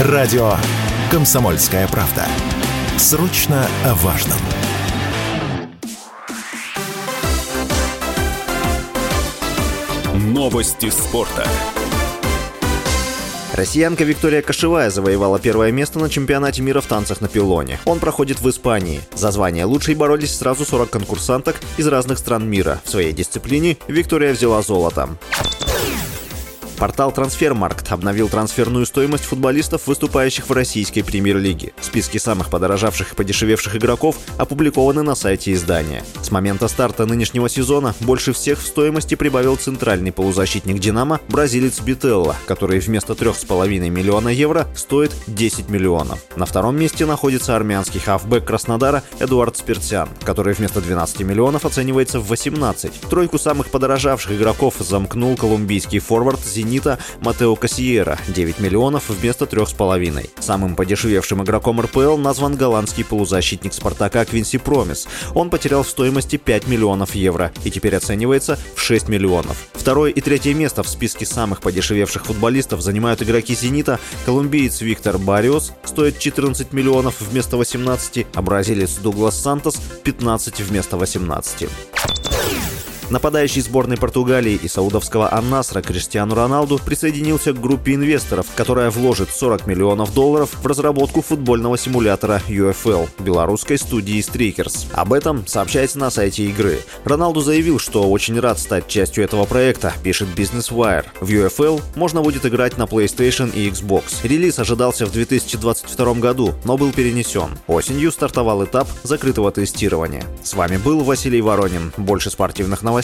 Радио «Комсомольская правда». Срочно о важном. Новости спорта. Россиянка Виктория Кошевая завоевала первое место на чемпионате мира в танцах на пилоне. Он проходит в Испании. За звание лучшей боролись сразу 40 конкурсанток из разных стран мира. В своей дисциплине Виктория взяла золото. Портал Трансфермаркт обновил трансферную стоимость футболистов, выступающих в российской премьер-лиге. Списки самых подорожавших и подешевевших игроков опубликованы на сайте издания. С момента старта нынешнего сезона больше всех в стоимости прибавил центральный полузащитник «Динамо» бразилец Бителла, который вместо 3,5 миллиона евро стоит 10 миллионов. На втором месте находится армянский хавбэк Краснодара Эдуард Спиртян, который вместо 12 миллионов оценивается в 18. Тройку самых подорожавших игроков замкнул колумбийский форвард «Зенита» Матео Кассиера – 9 миллионов вместо 3,5. Самым подешевевшим игроком РПЛ назван голландский полузащитник «Спартака» Квинси Промис. Он потерял в стоимости 5 миллионов евро и теперь оценивается в 6 миллионов. Второе и третье место в списке самых подешевевших футболистов занимают игроки «Зенита». Колумбиец Виктор Бариос стоит 14 миллионов вместо 18, а бразилец Дуглас Сантос – 15 вместо 18. Нападающий сборной Португалии и саудовского Аннасра Криштиану Роналду присоединился к группе инвесторов, которая вложит 40 миллионов долларов в разработку футбольного симулятора UFL белорусской студии Strikers. Об этом сообщается на сайте игры. Роналду заявил, что очень рад стать частью этого проекта, пишет Business Wire. В UFL можно будет играть на PlayStation и Xbox. Релиз ожидался в 2022 году, но был перенесен. Осенью стартовал этап закрытого тестирования. С вами был Василий Воронин. Больше спортивных новостей